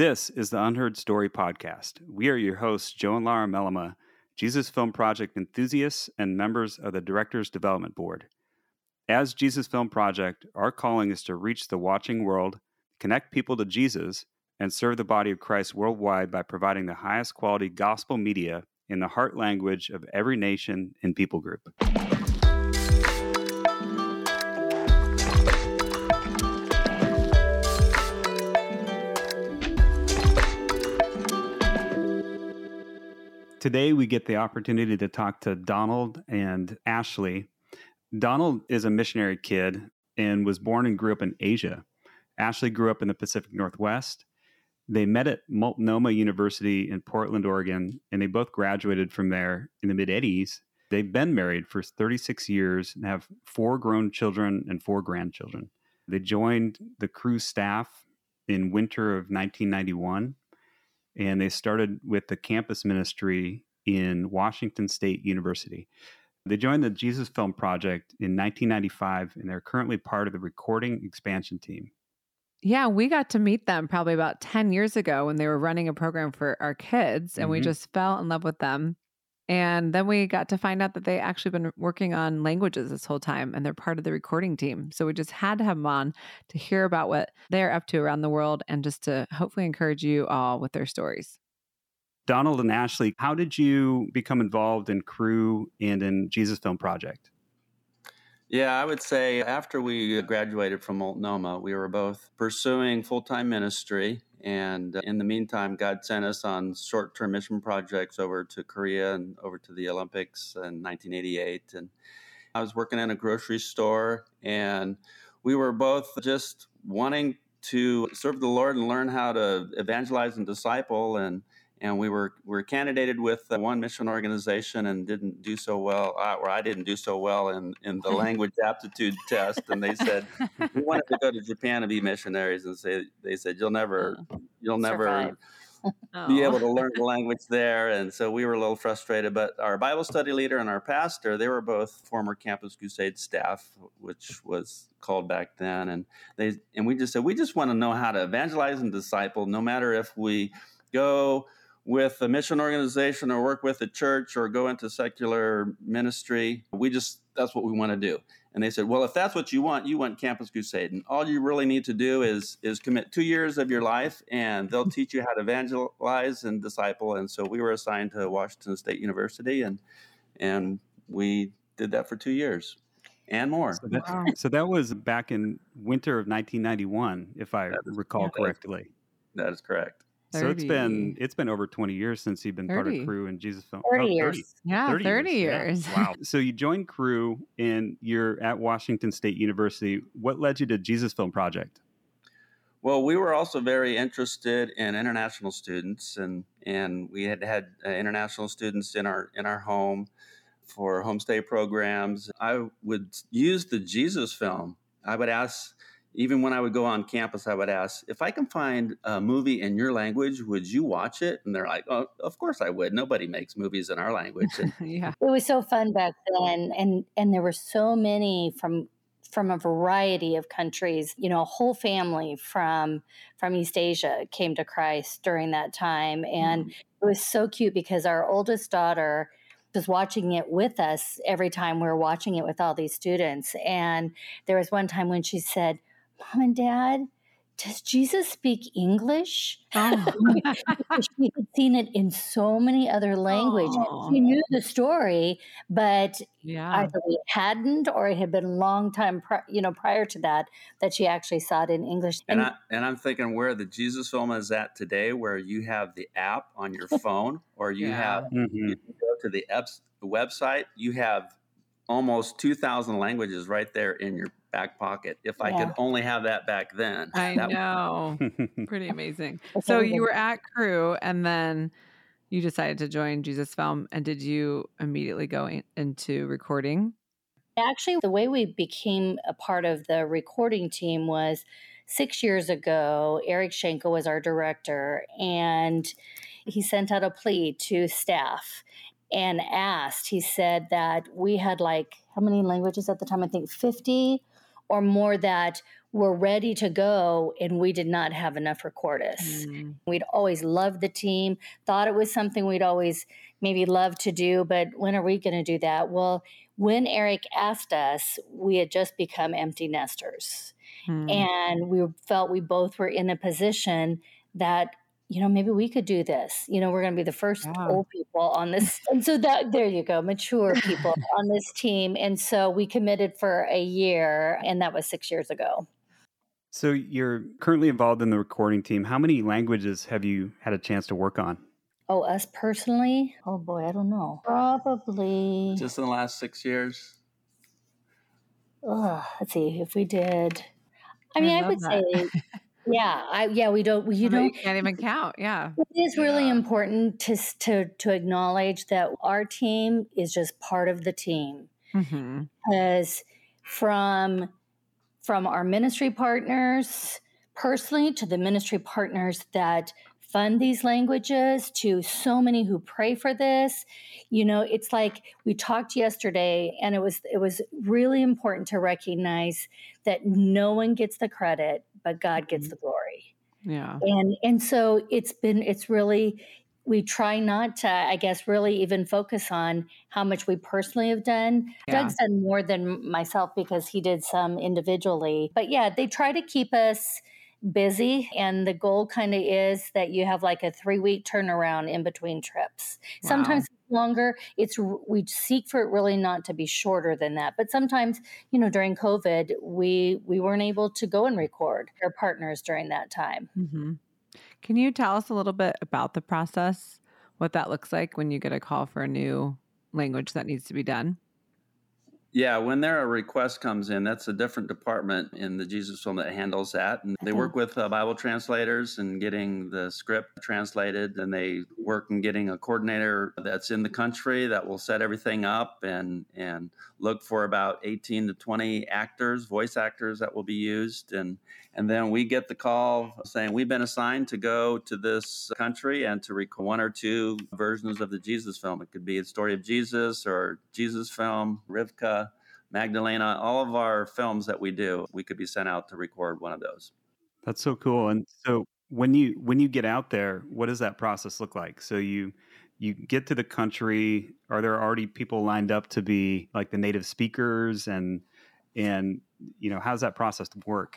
This is the Unheard Story Podcast. We are your hosts, Joe and Lara Mellema, Jesus Film Project enthusiasts and members of the Directors Development Board. As Jesus Film Project, our calling is to reach the watching world, connect people to Jesus, and serve the body of Christ worldwide by providing the highest quality gospel media in the heart language of every nation and people group. Today, we get the opportunity to talk to Donald and Ashley. Donald is a missionary kid and was born and grew up in Asia. Ashley grew up in the Pacific Northwest. They met at Multnomah University in Portland, Oregon, and they both graduated from there in the mid 80s. They've been married for 36 years and have four grown children and four grandchildren. They joined the Cru staff in winter of 1991 and they started with the campus ministry in Washington State University. They joined the Jesus Film Project in 1995, and they're currently part of the recording expansion team. Yeah, we got to meet them probably about 10 years ago when they were running a program for our kids, and mm-hmm. we just fell in love with them. And then we got to find out that they actually been working on languages this whole time and they're part of the recording team. So we just had to have them on to hear about what they're up to around the world and just to hopefully encourage you all with their stories. Donald and Ashley, how did you become involved in Cru and in Jesus Film Project? Yeah, I would say after we graduated from Multnomah, we were both pursuing full time ministry and uh, in the meantime, God sent us on short term mission projects over to Korea and over to the Olympics in 1988. And I was working in a grocery store, and we were both just wanting to serve the Lord and learn how to evangelize and disciple. And and we were we were candidated with one mission organization and didn't do so well uh, or I didn't do so well in in the language aptitude test and they said we wanted to go to Japan to be missionaries and say they said you'll never you'll never be able to learn the language there and so we were a little frustrated but our Bible study leader and our pastor they were both former Campus Crusade staff which was called back then and they and we just said we just want to know how to evangelize and disciple no matter if we go with a mission organization or work with a church or go into secular ministry. We just, that's what we want to do. And they said, well, if that's what you want, you want Campus Crusade. And all you really need to do is, is commit two years of your life and they'll mm-hmm. teach you how to evangelize and disciple. And so we were assigned to Washington State University and, and we did that for two years and more. So that, wow. so that was back in winter of 1991, if I recall correctly. That is correct. 30. So it's been it's been over 20 years since you've been 30. part of Cru and Jesus Film. 30 oh, 30 years. Yeah, 30, 30 years. years. Yeah. Wow. so you joined Cru and you're at Washington State University. What led you to Jesus Film Project? Well, we were also very interested in international students, and and we had had uh, international students in our in our home for homestay programs. I would use the Jesus film. I would ask even when I would go on campus, I would ask, if I can find a movie in your language, would you watch it? And they're like, oh, of course I would. Nobody makes movies in our language. And, yeah. It was so fun back then. And, and there were so many from, from a variety of countries, you know, a whole family from, from East Asia came to Christ during that time. And mm. it was so cute because our oldest daughter, was watching it with us every time we were watching it with all these students. And there was one time when she said, Mom and Dad, does Jesus speak English? Oh. she had seen it in so many other languages. Oh. She knew the story, but yeah. either we hadn't, or it had been a long time, pri- you know, prior to that, that she actually saw it in English. And, and, I, and I'm thinking where the Jesus film is at today, where you have the app on your phone, or you yeah. have mm-hmm. you go to the, apps, the website, you have almost 2,000 languages right there in your back pocket. If I could only have that back then. I know. Pretty amazing. So you were at Cru and then you decided to join Jesus Film. And did you immediately go in, into recording? Actually, the way we became a part of the recording team was six years ago. Eric Schenkel was our director, and he sent out a plea to staff and asked. He said that we had like how many languages at the time? I think 50 or more that were ready to go and we did not have enough recordists. Mm. We'd always loved the team, thought it was something we'd always maybe love to do, but when are we going to do that? Well, when Eric asked us, we had just become empty nesters. Mm. And we felt we both were in a position that you know, maybe we could do this. You know, we're going to be the first yeah. old people on this. And so that there you go, mature people on this team. And so we committed for a year, and that was six years ago. So you're currently involved in the recording team. How many languages have you had a chance to work on? Oh, us personally? Oh boy, I don't know. Probably just in the last six years. Ugh, let's see if we did. I mean, I, I would that. say yeah i yeah we don't you don't can't even count yeah it is really yeah. important to to to acknowledge that our team is just part of the team mm-hmm. because from from our ministry partners personally to the ministry partners that fund these languages to so many who pray for this you know it's like we talked yesterday and it was it was really important to recognize that no one gets the credit but god gets mm-hmm. the glory yeah and and so it's been it's really we try not to, I guess, really even focus on how much we personally have done. Yeah. Doug's done more than myself because he did some individually. But yeah, they try to keep us busy and the goal kind of is that you have like a three week turnaround in between trips wow. sometimes longer. It's we seek for it really not to be shorter than that but sometimes you know during covid we we weren't able to go and record our partners during that time. Mm-hmm. can you tell us a little bit about the process? What that looks like when you get a call for a new language that needs to be done yeah, when there a request comes in, that's a different department in the Jesus Film that handles that. And they work with uh, Bible translators and getting the script translated, and they work in getting a coordinator that's in the country that will set everything up and and look for about 18 to 20 actors, voice actors that will be used, and and then we get the call saying we've been assigned to go to this country and to record one or two versions of the Jesus film. It could be the story of Jesus or Jesus film, Rivka, Magdalena, all of our films that we do, we could be sent out to record one of those. That's so cool. And so when you when you get out there, what does that process look like? So you you get to the country, are there already people lined up to be like the native speakers and and you know, how's that process work?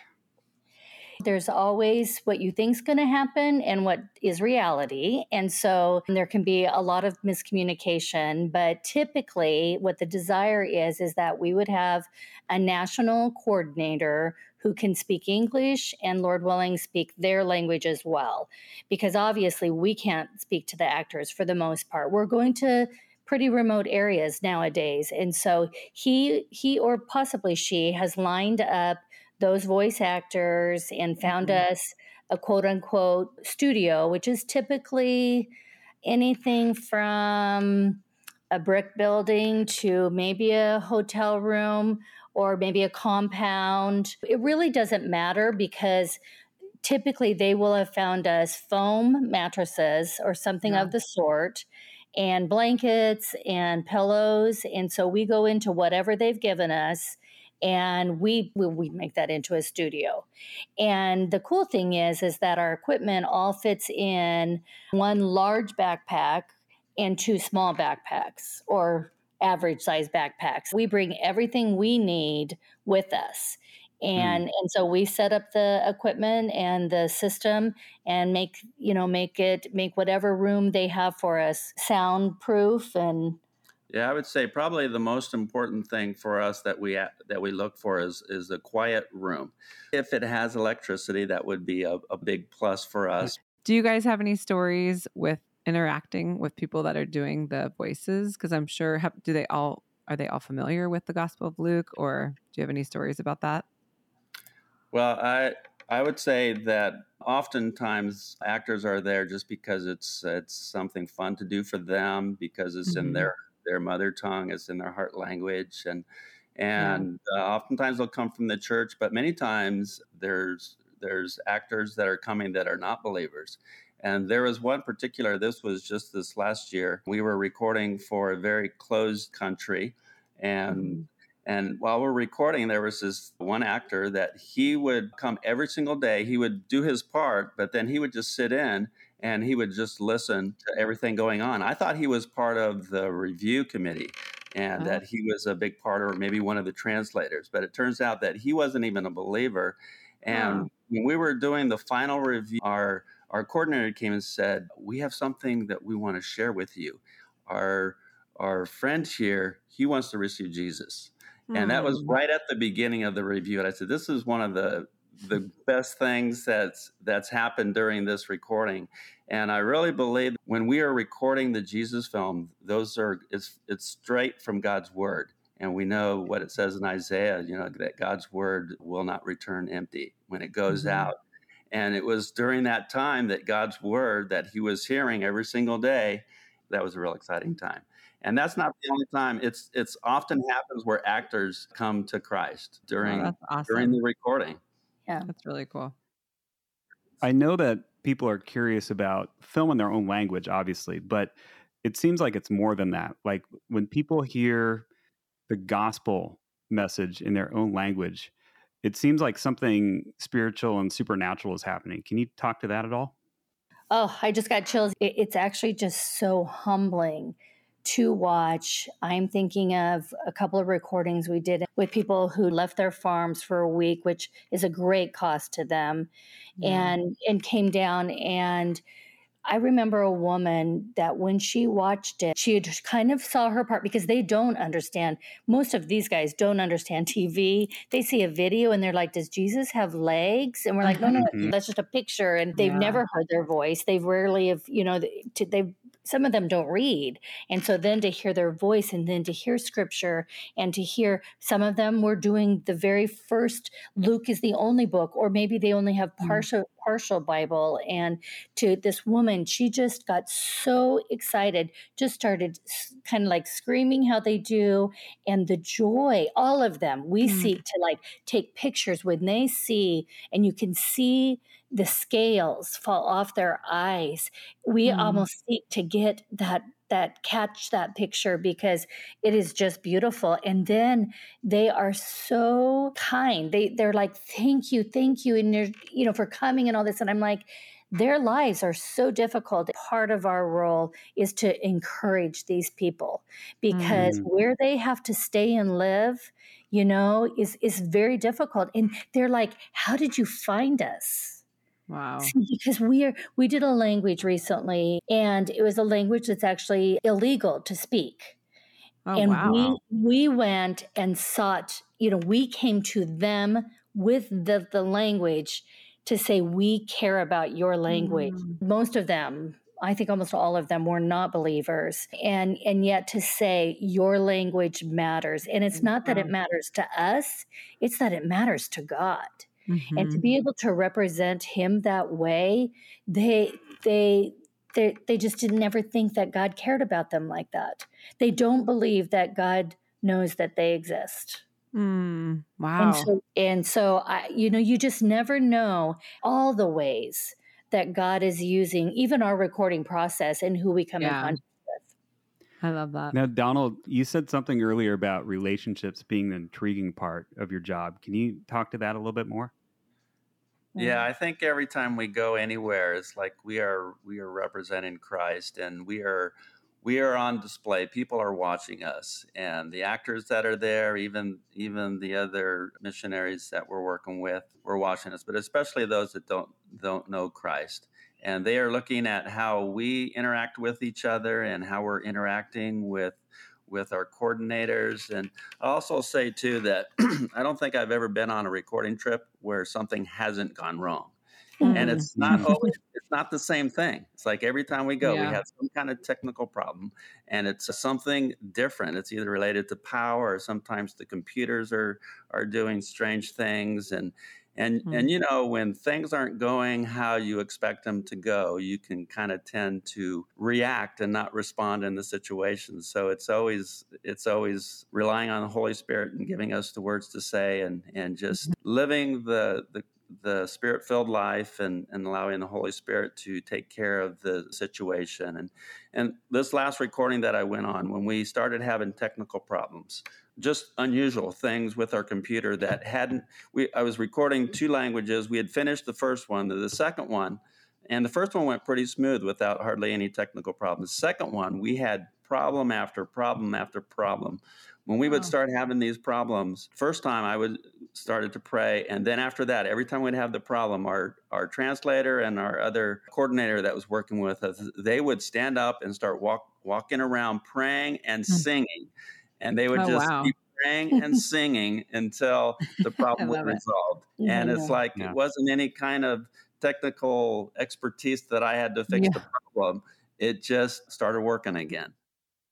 There's always what you think is going to happen and what is reality. And so there can be a lot of miscommunication. But typically, what the desire is, is that we would have a national coordinator who can speak English and, Lord willing, speak their language as well. Because obviously, we can't speak to the actors for the most part. We're going to pretty remote areas nowadays and so he he or possibly she has lined up those voice actors and found mm-hmm. us a quote unquote studio, which is typically anything from a brick building to maybe a hotel room or maybe a compound. It really doesn't matter because typically they will have found us foam mattresses or something yeah. of the sort and blankets and pillows. And so we go into whatever they've given us and we we make that into a studio. And the cool thing is is that our equipment all fits in one large backpack and two small backpacks or average size backpacks. We bring everything we need with us. And mm. and so we set up the equipment and the system and make you know make it make whatever room they have for us soundproof and yeah, I would say probably the most important thing for us that we that we look for is is a quiet room. If it has electricity, that would be a, a big plus for us. Do you guys have any stories with interacting with people that are doing the voices? Because I'm sure have, do they all are they all familiar with the Gospel of Luke, or do you have any stories about that? Well, I I would say that oftentimes actors are there just because it's it's something fun to do for them because it's mm-hmm. in their their mother tongue is in their heart language and and yeah. uh, oftentimes they'll come from the church but many times there's there's actors that are coming that are not believers and there was one particular this was just this last year we were recording for a very closed country and mm-hmm. And while we're recording, there was this one actor that he would come every single day. He would do his part, but then he would just sit in and he would just listen to everything going on. I thought he was part of the review committee and oh. that he was a big part or maybe one of the translators, but it turns out that he wasn't even a believer. And oh. when we were doing the final review, our our coordinator came and said, "We have something that we want to share with you. Our our friend here, he wants to receive Jesus." And that was hmm. right at the beginning of the review. And I said, "This is one of the the best things that's that's happened during this recording." And I really believe when we are recording the Jesus film, those are it's it's straight from God's word. And we know what it says in Isaiah, you know, that God's word will not return empty when it goes mm-hmm. out. And it was during that time that God's word that he was hearing every single day, that was a real exciting time. And that's not the only time. It's it's often happens where actors come to Christ during oh, awesome. during the recording. Yeah, that's really cool. I know that people are curious about film in their own language, obviously, but it seems like it's more than that. Like when people hear the gospel message in their own language, it seems like something spiritual and supernatural is happening. Can you talk to that at all? Oh, I just got chills. It's actually just so humbling to watch. I'm thinking of a couple of recordings we did with people who left their farms for a week, which is a great cost to them, yeah. and and came down and I remember a woman that when she watched it, she had kind of saw her part because they don't understand. Most of these guys don't understand TV. They see a video and they're like, Does Jesus have legs? And we're like, No, no, mm-hmm. that's just a picture. And they've yeah. never heard their voice. They've rarely have, you know, they've some of them don't read. And so then to hear their voice and then to hear scripture and to hear some of them were doing the very first Luke is the only book, or maybe they only have mm. partial mm partial Bible. And to this woman, she just got so excited, just started kind of like screaming how they do. And the joy, all of them, we mm seek to like take pictures when they see, and you can see the scales fall off their eyes. We mm. almost seek to get that that catch that picture because it is just beautiful and then they are so kind they they're like thank you thank you and they're you know for coming and all this and i'm like their lives are so difficult part of our role is to encourage these people because mm. where they have to stay and live you know is is very difficult and they're like how did you find us Wow. Because we are we did a language recently and it was a language that's actually illegal to speak. Oh, and wow. we we went and sought, you know, we came to them with the the language to say we care about your language. Mm. Most of them I think almost all of them were not believers. And and yet to say your language matters. And it's not that it matters to us, it's that it matters to God. Mm-hmm. And to mm-hmm. be able to represent him that way, they they they they just didn't ever think that God cared about them like that. They don't believe that God knows that they exist. Mm, wow. And so, and so I, you know, you just never know all the ways that God is using even our recording process and who we come yeah. in contact I love that. Now, Donald, you said something earlier about relationships being the intriguing part of your job. Can you talk to that a little bit more? Yeah, mm. I think every time we go anywhere, it's like we are we are representing Christ, and we are we are on display. People are watching us, and the actors that are there, even even the other missionaries that we're working with, were watching us. But especially those that don't don't know Christ, and they are looking at how we interact with each other and how we're interacting with with our coordinators. And i also say too that i don't think i've ever been on a recording trip where something hasn't gone wrong. Mm-hmm. and it's not always it's not the same thing. It's like every time we go yeah. we have some kind of technical problem and it's something different. It's either related to power or sometimes the computers are are doing strange things. And and mm-hmm. and you know when things aren't going how you expect them to go you can kind of tend to react and not respond in the situation so it's always it's always relying on the holy spirit and giving us the words to say and and just mm-hmm. living the the the spirit filled life and, and allowing the Holy Spirit to take care of the situation. And, and this last recording that I went on, when we started having technical problems, just unusual things with our computer that hadn't we I was recording two languages. We had finished the first one, the second one, and the first one went pretty smooth without hardly any technical problems. The second one, we had problem after problem after problem. When we would start having these problems, first time I would started to pray, and then after that, every time we'd have the problem, our our translator and our other coordinator that was working with us, they would stand up and start walk walking around praying and hmm. singing and they would oh, just wow. keep praying and singing until the problem was resolved. It. And yeah, it's like yeah. it wasn't any kind of technical expertise that I had to fix yeah. the problem. It just started working again.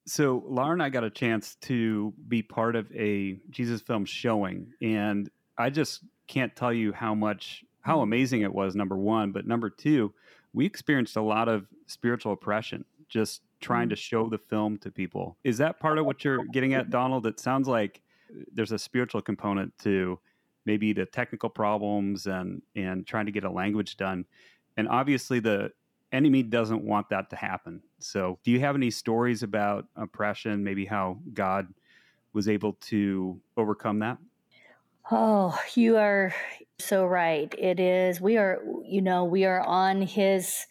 So Lara and I got a chance to be part of a Jesus film showing, and I just can't tell you how much how mm. amazing it was. Number one, but number two, we experienced a lot of spiritual oppression just trying to mm. show the film to people. Is that part of what you're getting at, Donald? It sounds like uh, there's a spiritual component to maybe the technical problems and and trying to get a language done. And obviously the enemy doesn't want that to happen. So, do you have any stories about oppression, maybe how God was able to overcome that? Oh, you are so right. It is we are you know, we are on his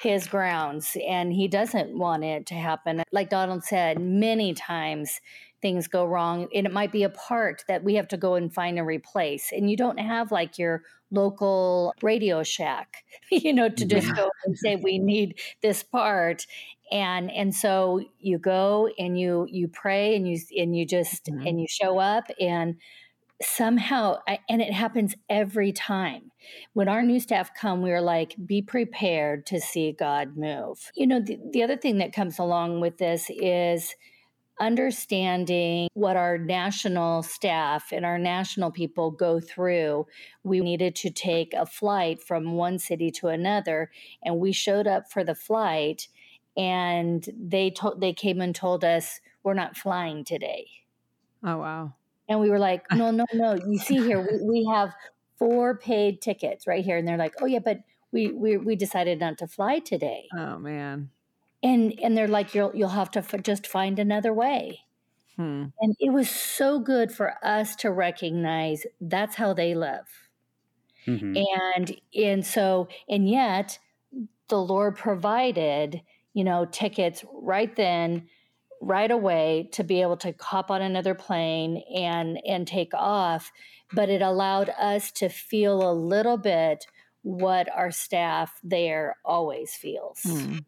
his grounds and he doesn't want it to happen. Like Donald said, many times things go wrong and it might be a part that we have to go and find and replace. And you don't have like your local radio shack, you know, to just go and say we need this part. And and so you go and you you pray and you and you just mm-hmm. and you show up and somehow and it happens every time. When our new staff come we're like be prepared to see god move. You know the, the other thing that comes along with this is understanding what our national staff and our national people go through. We needed to take a flight from one city to another and we showed up for the flight and they told they came and told us we're not flying today. Oh wow and we were like, no, no, no. You see here, we, we have four paid tickets right here. And they're like, oh, yeah, but we, we, we decided not to fly today. Oh, man. And, and they're like, you'll, you'll have to f- just find another way. Hmm. And it was so good for us to recognize that's how they live. Mm-hmm. And, and so, and yet the Lord provided, you know, tickets right then right away to be able to hop on another plane and and take off but it allowed us to feel a little bit what our staff there always feels mm.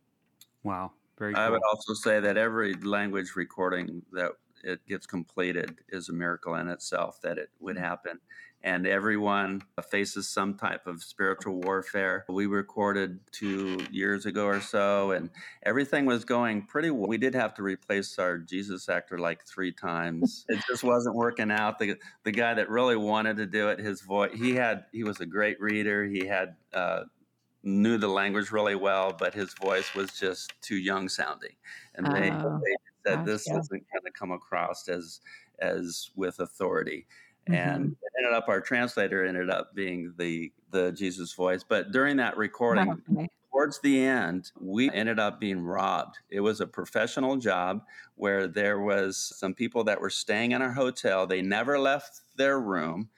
wow very cool. i would also say that every language recording that it gets completed is a miracle in itself that it would hmm. happen and everyone faces some type of spiritual warfare. We recorded two years ago or so, and everything was going pretty well. We did have to replace our Jesus actor like three times. It just wasn't working out. The the guy that really wanted to do it, his voice, he had he was a great reader. He had uh, knew the language really well, but his voice was just too young sounding, and they, oh, they gosh, this yeah. wasn't going to come across as as with authority. Mm-hmm. And it ended up our translator ended up being the the Jesus voice. But during that recording, okay. towards the end, we ended up being robbed. It was a professional job where there was some people that were staying in our hotel. They never left their room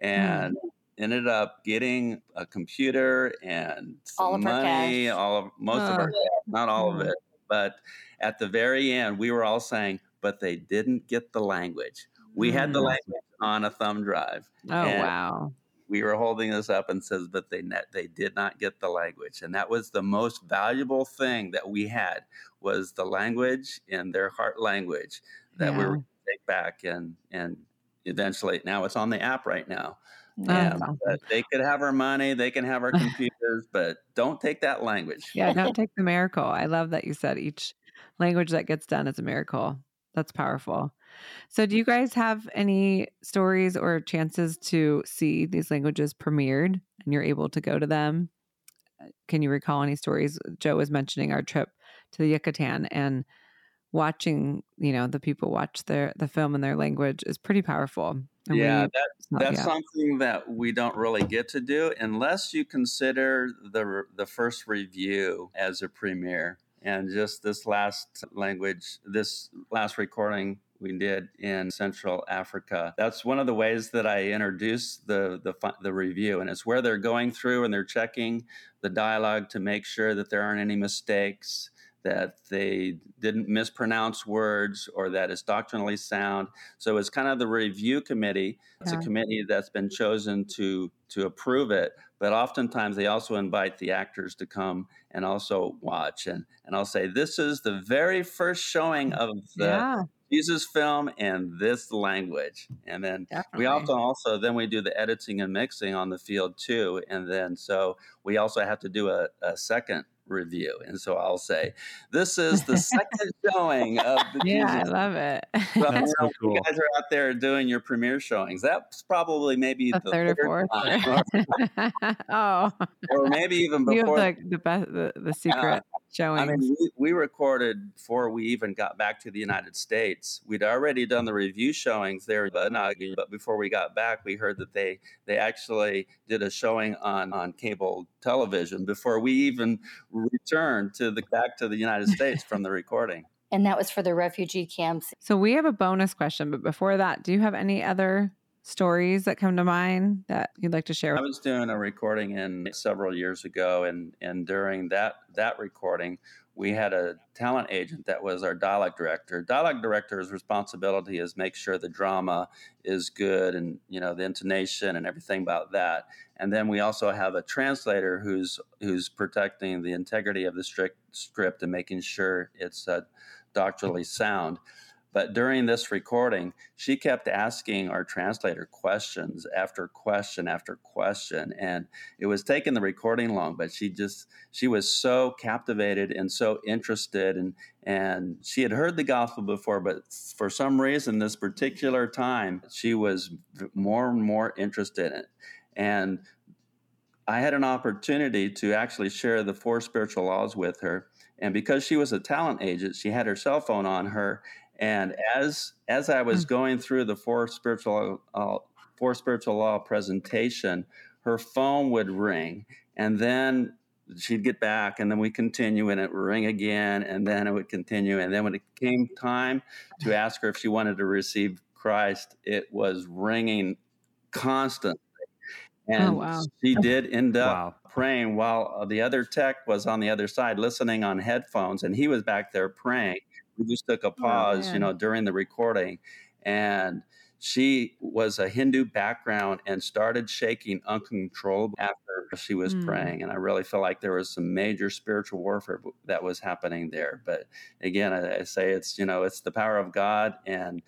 and mm. ended up getting a computer and all money, all of most oh. of our not all of it. But at the very end, we were all saying, but they didn't get the language. We mm. had the mm. language on a thumb drive. Oh wow! We were holding this up and says, but they net they did not get the language, and that was the most valuable thing that we had was the language in their heart language that yeah. we were take back and and eventually now it's on the app right now. Yeah, awesome. they could have our money, they can have our computers, but don't take that language. Yeah, don't take the miracle. I love that you said each language that gets done is a miracle. That's powerful. So, do you guys have any stories or chances to see these languages premiered and you're able to go to them? Uh, can you recall any stories? Joe was mentioning our trip to the Yucatan and watching, you know, the people watch their the film in their language is pretty powerful. Yeah, that, that's yeah. something that we don't really get to do unless you consider the the first review as a premiere. And just this last language, this last recording we did in Central Africa. That's one of the ways that I introduce the the the review, and it's where they're going through and they're checking the dialogue to make sure that there aren't any mistakes that they didn't mispronounce words or that it's doctrinally sound. So it's kind of the review committee. It's yeah. a committee that's been chosen to to approve it, but oftentimes they also invite the actors to come and also watch. And and I'll say this is the very first showing mm, of the yeah. Jesus film in this language. And then Definitely. we often also then we do the editing and mixing on the field too. And then so we also have to do a, a second review. And so I'll say, this is the second showing of the Yeah, Jesus. I love it. So, That's so cool. You guys are out there doing your premiere showings. That's probably maybe the, the third, third, or fourth. oh. Or maybe even before. You have the, the best, the, the secret. Showing. I mean, we, we, recorded before we even got back to the United States. We'd already done the review showings there, but but before we got back, we heard that they they actually did a showing on on cable television before we even returned to the back to the United States from the recording. And that was for the refugee camps. So we have a bonus question, but before that, do you have any other stories that come to mind that you'd like to share? I was doing a recording in several years ago, and and during that that recording, we had a talent agent that was our dialogue director. Dialogue director's responsibility is make sure the drama is good and you know the intonation and everything about that. And then we also have a translator who's who's protecting the integrity of the strict script and making sure it's uh, doctrinally sound. But during this recording, she kept asking our translator questions after question after question. And it was taking the recording long, but she just, she was so captivated and so interested. And, and she had heard the gospel before, but for some reason, this particular time, she was more and more interested in it. And I had an opportunity to actually share the four spiritual laws with her. And because she was a talent agent, she had her cell phone on her and as as I was hmm. going through the four spiritual uh, four spiritual law presentation, her phone would ring, and then she'd get back, and then we continue, and it would ring again, and then it would continue, and then when it came time to ask her if she wanted to receive Christ, it was ringing constantly. Oh, and oh, wow. she did end up wow. praying while the other tech was on the other side listening on headphones, and he was back there praying we just took a oh, pause, oh, you know, during the recording, and she was a Hindu background and started shaking uncontrollably after she was mm. praying. And I really feel like there was some major spiritual warfare that was happening there. But again, I, I say it's you know it's the power of God and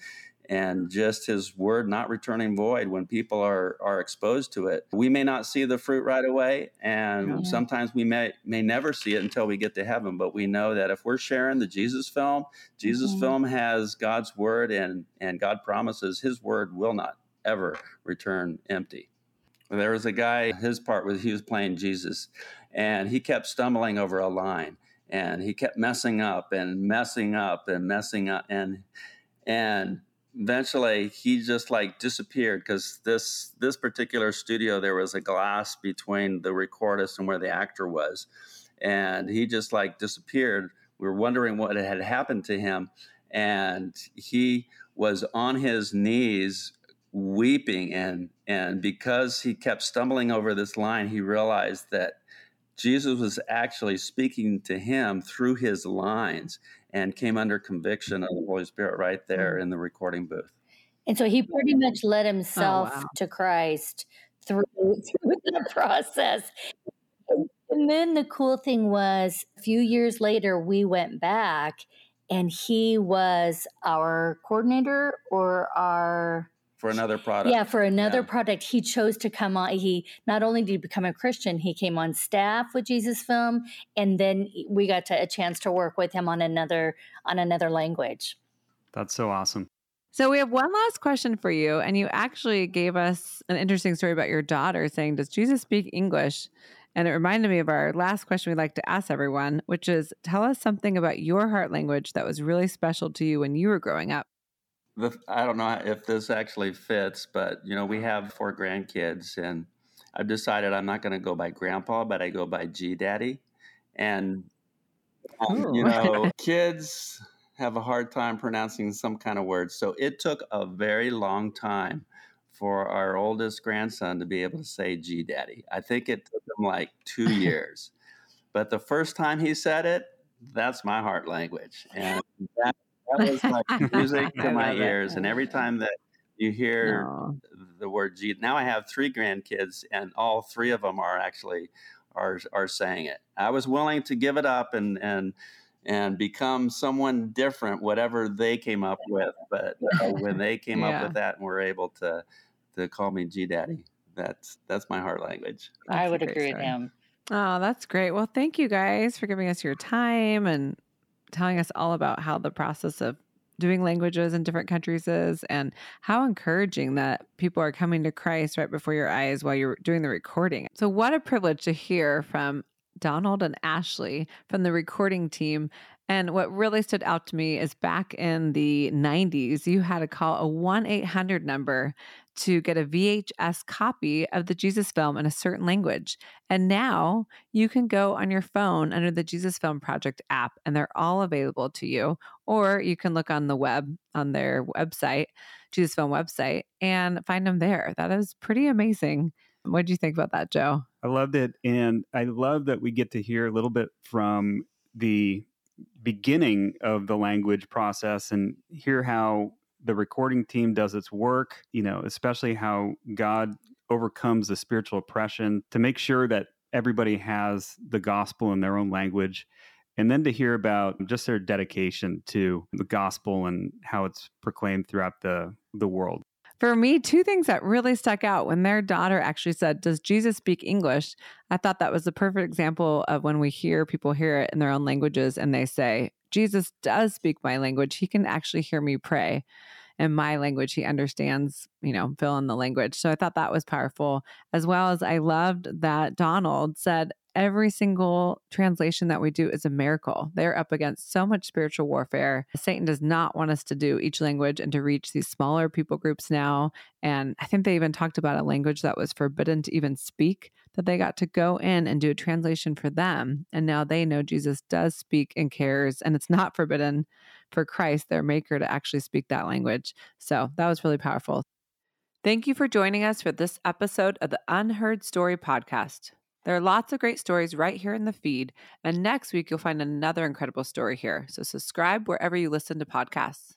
and just his word not returning void when people are are exposed to it we may not see the fruit right away and yeah. sometimes we may may never see it until we get to heaven but we know that if we're sharing the jesus film jesus mm-hmm. film has god's word and and god promises his word will not ever return empty there was a guy his part was he was playing jesus and he kept stumbling over a line and he kept messing up and messing up and messing up and and eventually he just like disappeared because this this particular studio there was a glass between the recordist and where the actor was. And he just like disappeared. We were wondering what had happened to him. And he was on his knees weeping. And and because he kept stumbling over this line he realized that Jesus was actually speaking to him through his lines and came under conviction of the Holy Spirit right there in the recording booth. And so he pretty much led oh, himself oh, wow. to Christ through, through the process. And then the cool thing was a few years later, we went back and he was our coordinator or our for another product. Yeah, for another yeah. product. He chose to come on. He not only did he become a Christian, he came on staff with Jesus Film, and then we got to, a chance to work with him on another on another language. That's so awesome. So we have one last question for you, and you actually gave us an interesting story about your daughter saying, "Does Jesus speak English?" And it reminded me of our last question we'd like to ask everyone, which is tell us something about your heart language that was really special to you when you were growing up the, I don't know if this actually fits, but you know, we have four grandkids, and I've decided I'm not going to go by grandpa, but I go by G Daddy. And um, you know, kids have a hard time pronouncing some kind of words. So it took a very long time for our oldest grandson to be able to say G Daddy. I think it took him like two years. but the first time he said it, that's my heart language. And that, that was like music to my ears. It. And every time that you hear no. the word G, now I have three grandkids, and all three of them are actually are are saying it. I was willing to give it up and and and become someone different, whatever they came up with. But uh, when they came yeah. up with that and were able to to call me G Daddy, that's that's my heart language. That's I would agree with him. Oh, that's great. Well, thank you guys for giving us your time and telling us all about how the process of doing languages in different countries is and how encouraging that people are coming to Christ right before your eyes while you're doing the recording. So, what a privilege to hear from Donald and Ashley from the recording team. And what really stood out to me is back in the 90s, you had to call a 1 800 number to get a VHS copy of the Jesus film in a certain language. And now you can go on your phone under the Jesus Film Project app, and they're all available to you. Or you can look on the web, on their website, Jesus Film website, and find them there. That is pretty amazing. What do you think about that, Joe? I loved it. And I love that we get to hear a little bit from the beginning of the language process and hear how the recording team does its work, you know, especially how God overcomes the spiritual oppression to make sure that everybody has the gospel in their own language. And then to hear about just their dedication to the gospel and how it's proclaimed throughout the, the world. For me, two things that really stuck out when their daughter actually said, Does Jesus speak English? I thought that was the perfect example of when we hear people hear it in their own languages and they say, Jesus does speak my language. He can actually hear me pray in my language. He understands, you know, fill in the language. So I thought that was powerful, as well as I loved that Donald said, every single translation that we do is a miracle. They're up against so much spiritual warfare. Satan does not want us to do each language and to reach these smaller people groups now. And I think they even talked about a language that was forbidden to even speak, that they got to go in and do a translation for them. And now they know Jesus does speak and cares, and it's not forbidden for Christ, their maker, to actually speak that language. So that was really powerful. Thank you for joining us for this episode of the Unheard Story podcast. There are lots of great stories right here in the feed, and next week you'll find another incredible story here. So subscribe wherever you listen to podcasts.